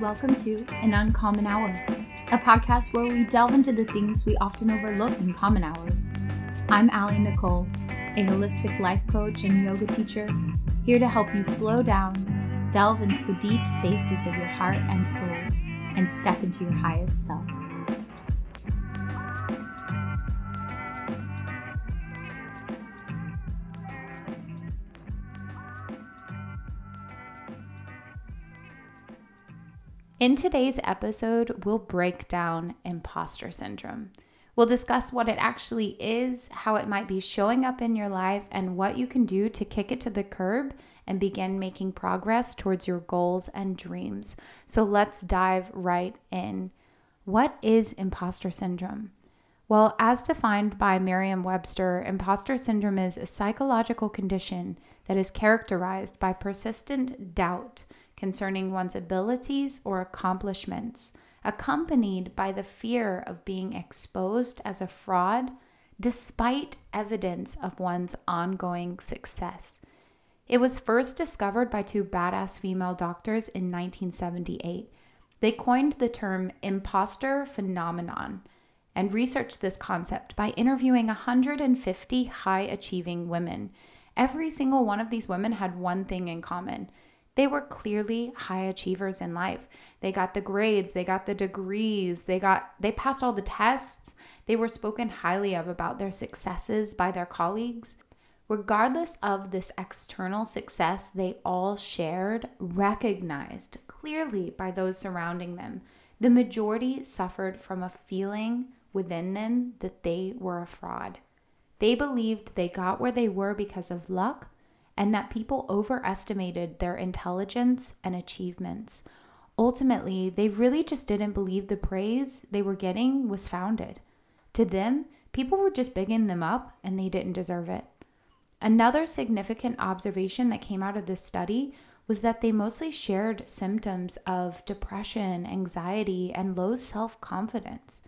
Welcome to An Uncommon Hour, a podcast where we delve into the things we often overlook in common hours. I'm Alli Nichole, a holistic life coach and yoga teacher, here to help you slow down, delve into the deep spaces of your heart and soul, and step into your highest self. In today's episode, we'll break down imposter syndrome. We'll discuss what it actually is, how it might be showing up in your life, and what you can do to kick it to the curb and begin making progress towards your goals and dreams. So let's dive right in. What is imposter syndrome? Well, as defined by Merriam Webster, imposter syndrome is a psychological condition that is characterized by persistent doubt concerning one's abilities or accomplishments, accompanied by the fear of being exposed as a fraud despite evidence of one's ongoing success. It was first discovered by two badass female doctors in 1978. They coined the term imposter phenomenon and researched this concept by interviewing 150 high achieving women. Every single one of these women had one thing in common they were clearly high achievers in life. They got the grades, they got the degrees, they got they passed all the tests. They were spoken highly of about their successes by their colleagues. Regardless of this external success they all shared, recognized clearly by those surrounding them, the majority suffered from a feeling within them that they were a fraud. They believed they got where they were because of luck and that people overestimated their intelligence and achievements. Ultimately, they really just didn't believe the praise they were getting was founded. To them, people were just bigging them up and they didn't deserve it. Another significant observation that came out of this study was that they mostly shared symptoms of depression, anxiety, and low self confidence.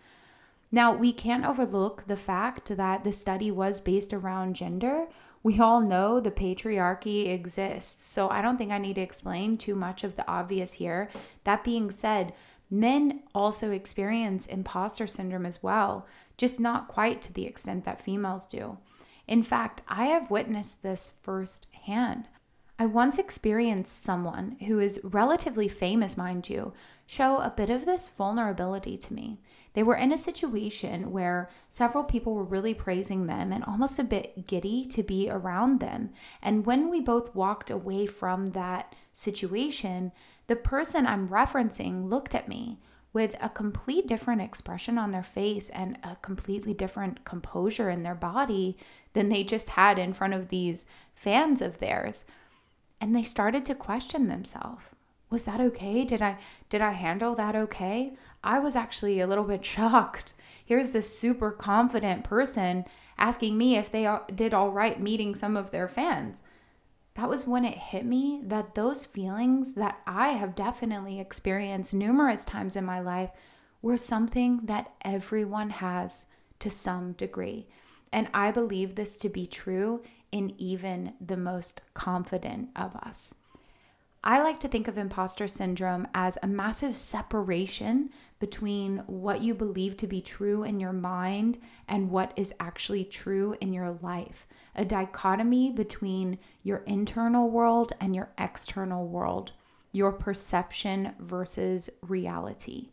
Now, we can't overlook the fact that the study was based around gender, we all know the patriarchy exists. So I don't think I need to explain too much of the obvious here. That being said, men also experience imposter syndrome as well, just not quite to the extent that females do. In fact, I have witnessed this firsthand. I once experienced someone who is relatively famous, mind you, show a bit of this vulnerability to me. They were in a situation where several people were really praising them and almost a bit giddy to be around them. And when we both walked away from that situation, the person I'm referencing looked at me with a complete different expression on their face and a completely different composure in their body than they just had in front of these fans of theirs. And they started to question themselves. Was that okay? Did I did I handle that okay? I was actually a little bit shocked. Here's this super confident person asking me if they did all right meeting some of their fans. That was when it hit me that those feelings that I have definitely experienced numerous times in my life were something that everyone has to some degree. And I believe this to be true in even the most confident of us. I like to think of imposter syndrome as a massive separation between what you believe to be true in your mind and what is actually true in your life. A dichotomy between your internal world and your external world, your perception versus reality.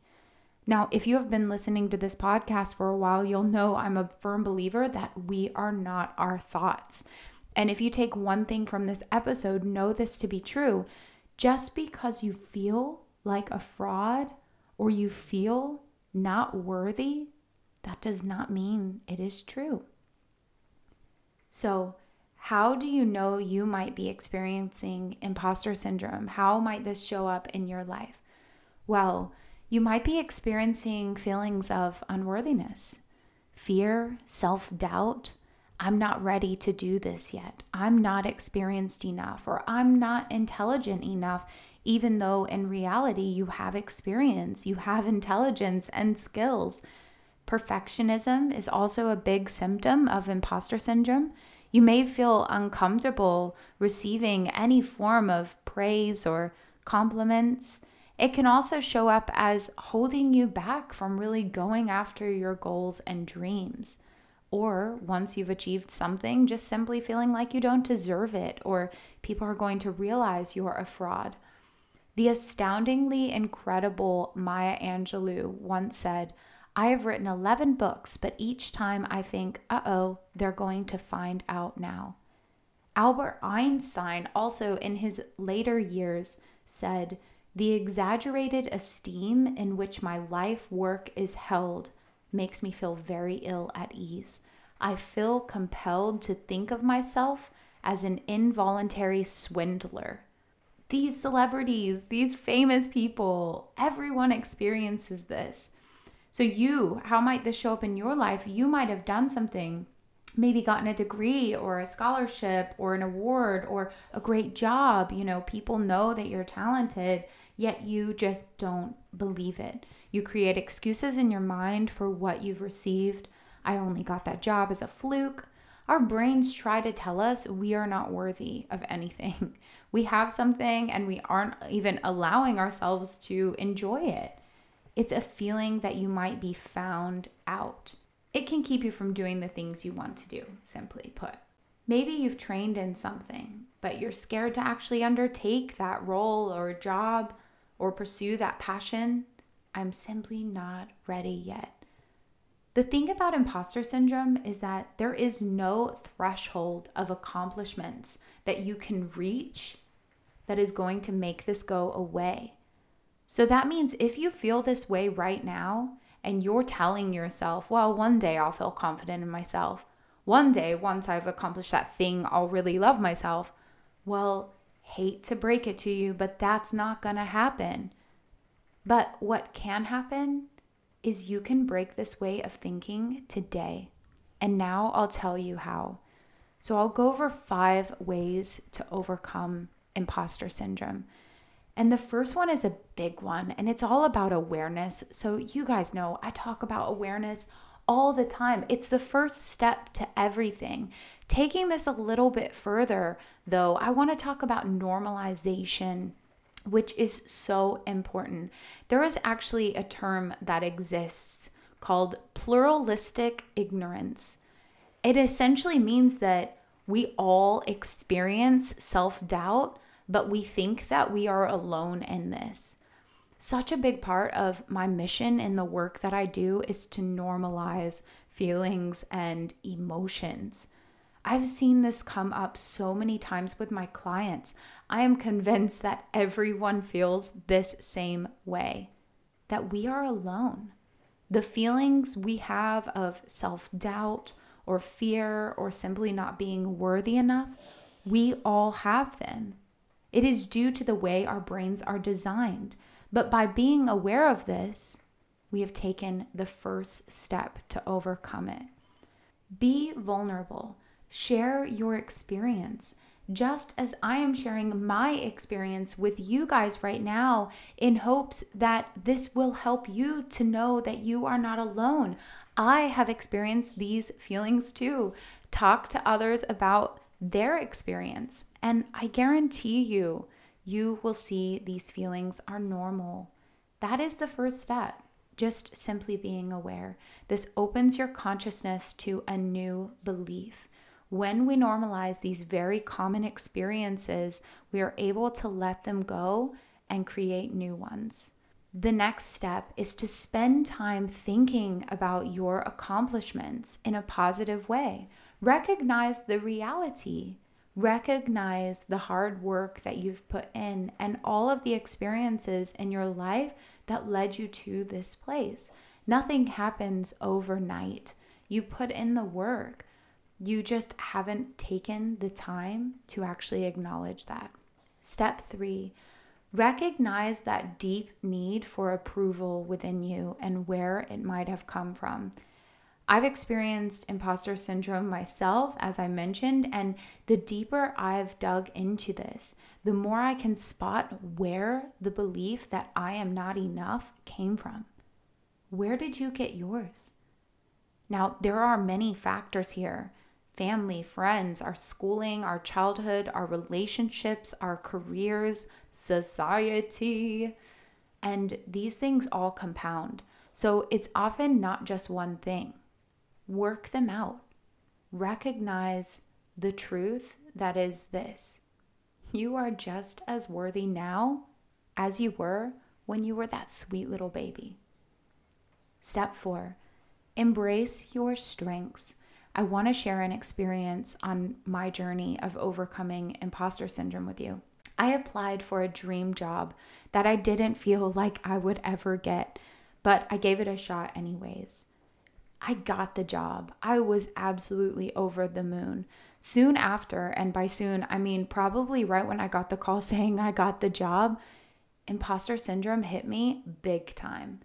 Now, if you have been listening to this podcast for a while, you'll know I'm a firm believer that we are not our thoughts. And if you take one thing from this episode, know this to be true just because you feel like a fraud or you feel not worthy, that does not mean it is true. So, how do you know you might be experiencing imposter syndrome? How might this show up in your life? Well, you might be experiencing feelings of unworthiness, fear, self doubt, I'm not ready to do this yet. I'm not experienced enough, or I'm not intelligent enough, even though in reality you have experience, you have intelligence and skills. Perfectionism is also a big symptom of imposter syndrome. You may feel uncomfortable receiving any form of praise or compliments, It can also show up as holding you back from really going after your goals and dreams. Or once you've achieved something, just simply feeling like you don't deserve it or people are going to realize you're a fraud. The astoundingly incredible Maya Angelou once said, I have written 11 books, but each time I think, uh oh, they're going to find out now. Albert Einstein, also in his later years, said, The exaggerated esteem in which my life work is held makes me feel very ill at ease. I feel compelled to think of myself as an involuntary swindler. These celebrities, these famous people, everyone experiences this. So, you, how might this show up in your life? You might have done something, maybe gotten a degree or a scholarship or an award or a great job. You know, people know that you're talented, yet you just don't believe it. You create excuses in your mind for what you've received. I only got that job as a fluke. Our brains try to tell us we are not worthy of anything. We have something and we aren't even allowing ourselves to enjoy it. It's a feeling that you might be found out. It can keep you from doing the things you want to do, simply put. Maybe you've trained in something, but you're scared to actually undertake that role or job or pursue that passion. I'm simply not ready yet. The thing about imposter syndrome is that there is no threshold of accomplishments that you can reach that is going to make this go away. So that means if you feel this way right now and you're telling yourself, well, one day I'll feel confident in myself, one day, once I've accomplished that thing, I'll really love myself. Well, hate to break it to you, but that's not gonna happen. But what can happen is you can break this way of thinking today. And now I'll tell you how. So I'll go over five ways to overcome imposter syndrome. And the first one is a big one, and it's all about awareness. So, you guys know I talk about awareness all the time. It's the first step to everything. Taking this a little bit further, though, I want to talk about normalization which is so important. There is actually a term that exists called pluralistic ignorance. It essentially means that we all experience self doubt, but we think that we are alone in this. Such a big part of my mission in the work that I do is to normalize feelings and emotions. I've seen this come up so many times with my clients. I am convinced that everyone feels this same way that we are alone. The feelings we have of self doubt or fear or simply not being worthy enough, we all have them. It is due to the way our brains are designed. But by being aware of this, we have taken the first step to overcome it. Be vulnerable. Share your experience, just as I am sharing my experience with you guys right now, in hopes that this will help you to know that you are not alone. I have experienced these feelings too. Talk to others about their experience, and I guarantee you, you will see these feelings are normal. That is the first step just simply being aware. This opens your consciousness to a new belief. When we normalize these very common experiences, we are able to let them go and create new ones. The next step is to spend time thinking about your accomplishments in a positive way. Recognize the reality. Recognize the hard work that you've put in and all of the experiences in your life that led you to this place. Nothing happens overnight. You put in the work. You just haven't taken the time to actually acknowledge that. Step three, recognize that deep need for approval within you and where it might have come from. I've experienced imposter syndrome myself, as I mentioned, and the deeper I've dug into this, the more I can spot where the belief that I am not enough came from. Where did you get yours? Now, there are many factors here family, friends, our schooling, our childhood, our relationships, our careers, society. And these things all compound. So it's often not just one thing. Work them out. Recognize the truth that is this you are just as worthy now as you were when you were that sweet little baby. Step four, embrace your strengths. I want to share an experience on my journey of overcoming imposter syndrome with you. I applied for a dream job that I didn't feel like I would ever get, but I gave it a shot anyways. I got the job. I was absolutely over the moon. Soon after, and by soon, I mean probably right when I got the call saying I got the job, imposter syndrome hit me big time.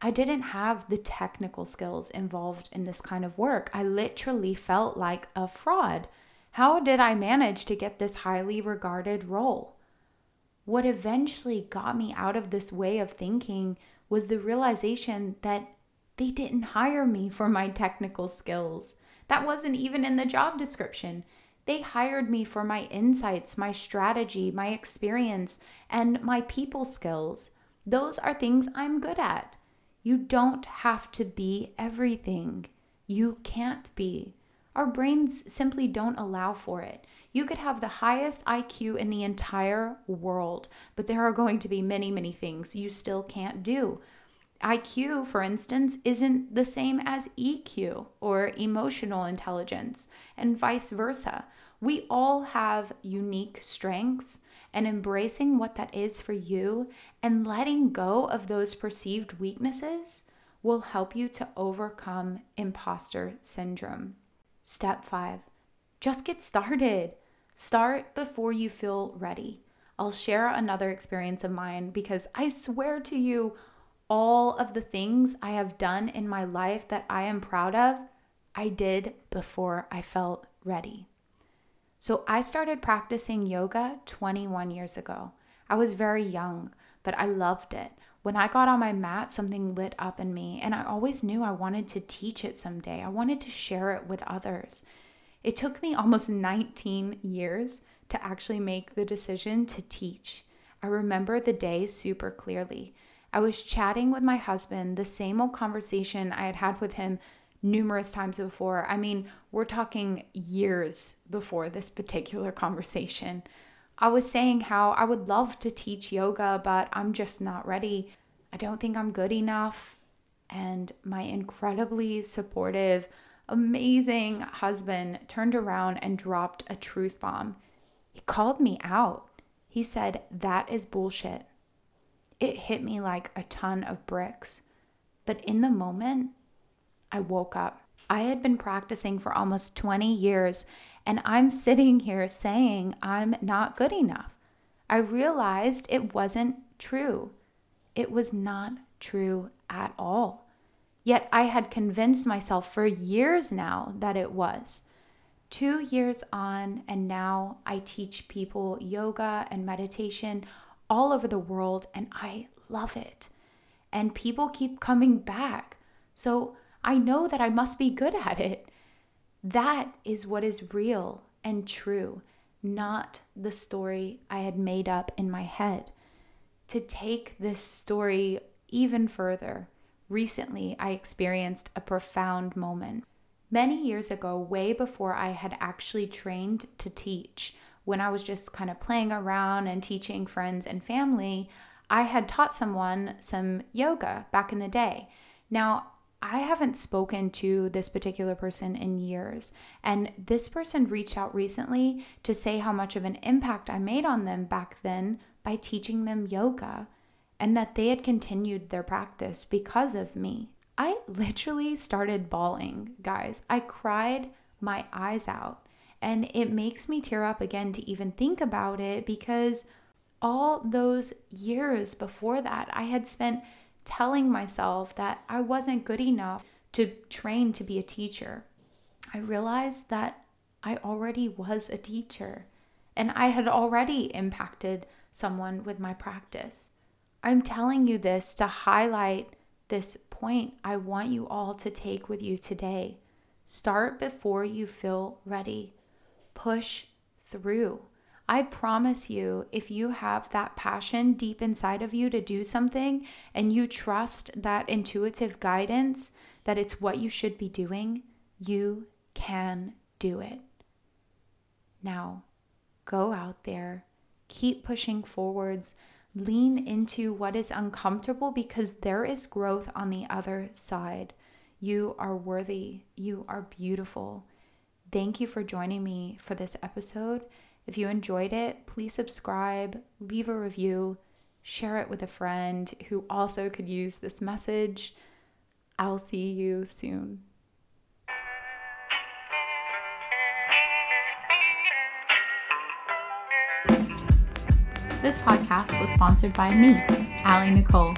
I didn't have the technical skills involved in this kind of work. I literally felt like a fraud. How did I manage to get this highly regarded role? What eventually got me out of this way of thinking was the realization that they didn't hire me for my technical skills. That wasn't even in the job description. They hired me for my insights, my strategy, my experience, and my people skills. Those are things I'm good at. You don't have to be everything. You can't be. Our brains simply don't allow for it. You could have the highest IQ in the entire world, but there are going to be many, many things you still can't do. IQ, for instance, isn't the same as EQ or emotional intelligence, and vice versa. We all have unique strengths, and embracing what that is for you and letting go of those perceived weaknesses will help you to overcome imposter syndrome. Step five, just get started. Start before you feel ready. I'll share another experience of mine because I swear to you, all of the things I have done in my life that I am proud of, I did before I felt ready. So I started practicing yoga 21 years ago. I was very young, but I loved it. When I got on my mat, something lit up in me, and I always knew I wanted to teach it someday. I wanted to share it with others. It took me almost 19 years to actually make the decision to teach. I remember the day super clearly. I was chatting with my husband, the same old conversation I had had with him numerous times before. I mean, we're talking years before this particular conversation. I was saying how I would love to teach yoga, but I'm just not ready. I don't think I'm good enough. And my incredibly supportive, amazing husband turned around and dropped a truth bomb. He called me out. He said, That is bullshit it hit me like a ton of bricks. But in the moment, I woke up. I had been practicing for almost 20 years, and I'm sitting here saying I'm not good enough. I realized it wasn't true. It was not true at all. Yet I had convinced myself for years now that it was. Two years on, and now I teach people yoga and meditation all over the world, and I love it. And people keep coming back. So I know that I must be good at it. That is what is real and true, not the story I had made up in my head. To take this story even further, recently I experienced a profound moment. Many years ago, way before I had actually trained to teach, when I was just kind of playing around and teaching friends and family, I had taught someone some yoga back in the day. Now, I haven't spoken to this particular person in years, and this person reached out recently to say how much of an impact I made on them back then by teaching them yoga and that they had continued their practice because of me. I literally started bawling, guys. I cried my eyes out. And it makes me tear up again to even think about it because all those years before that, I had spent telling myself that I wasn't good enough to train to be a teacher. I realized that I already was a teacher and I had already impacted someone with my practice. I'm telling you this to highlight this point I want you all to take with you today. Start before you feel ready push through. I promise you, if you have that passion deep inside of you to do something and you trust that intuitive guidance that it's what you should be doing, you can do it. Now, go out there, keep pushing forwards, lean into what is uncomfortable because there is growth on the other side. You are worthy, you are beautiful. Thank you for joining me for this episode. If you enjoyed it, please subscribe, leave a review, share it with a friend who also could use this message. I'll see you soon. This podcast was sponsored by me, Alli Nichole.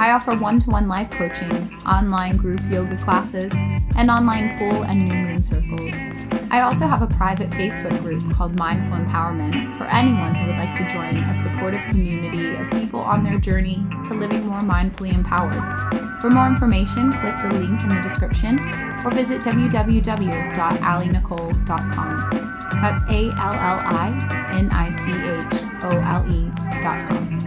I offer one to one life coaching, online group yoga classes, and online full and new moon circles. I also have a private Facebook group called Mindful Empowerment for anyone who would like to join a supportive community of people on their journey to living more mindfully empowered. For more information, click the link in the description or visit www.allinichole.com. That's A L L I N I C H O L E.com.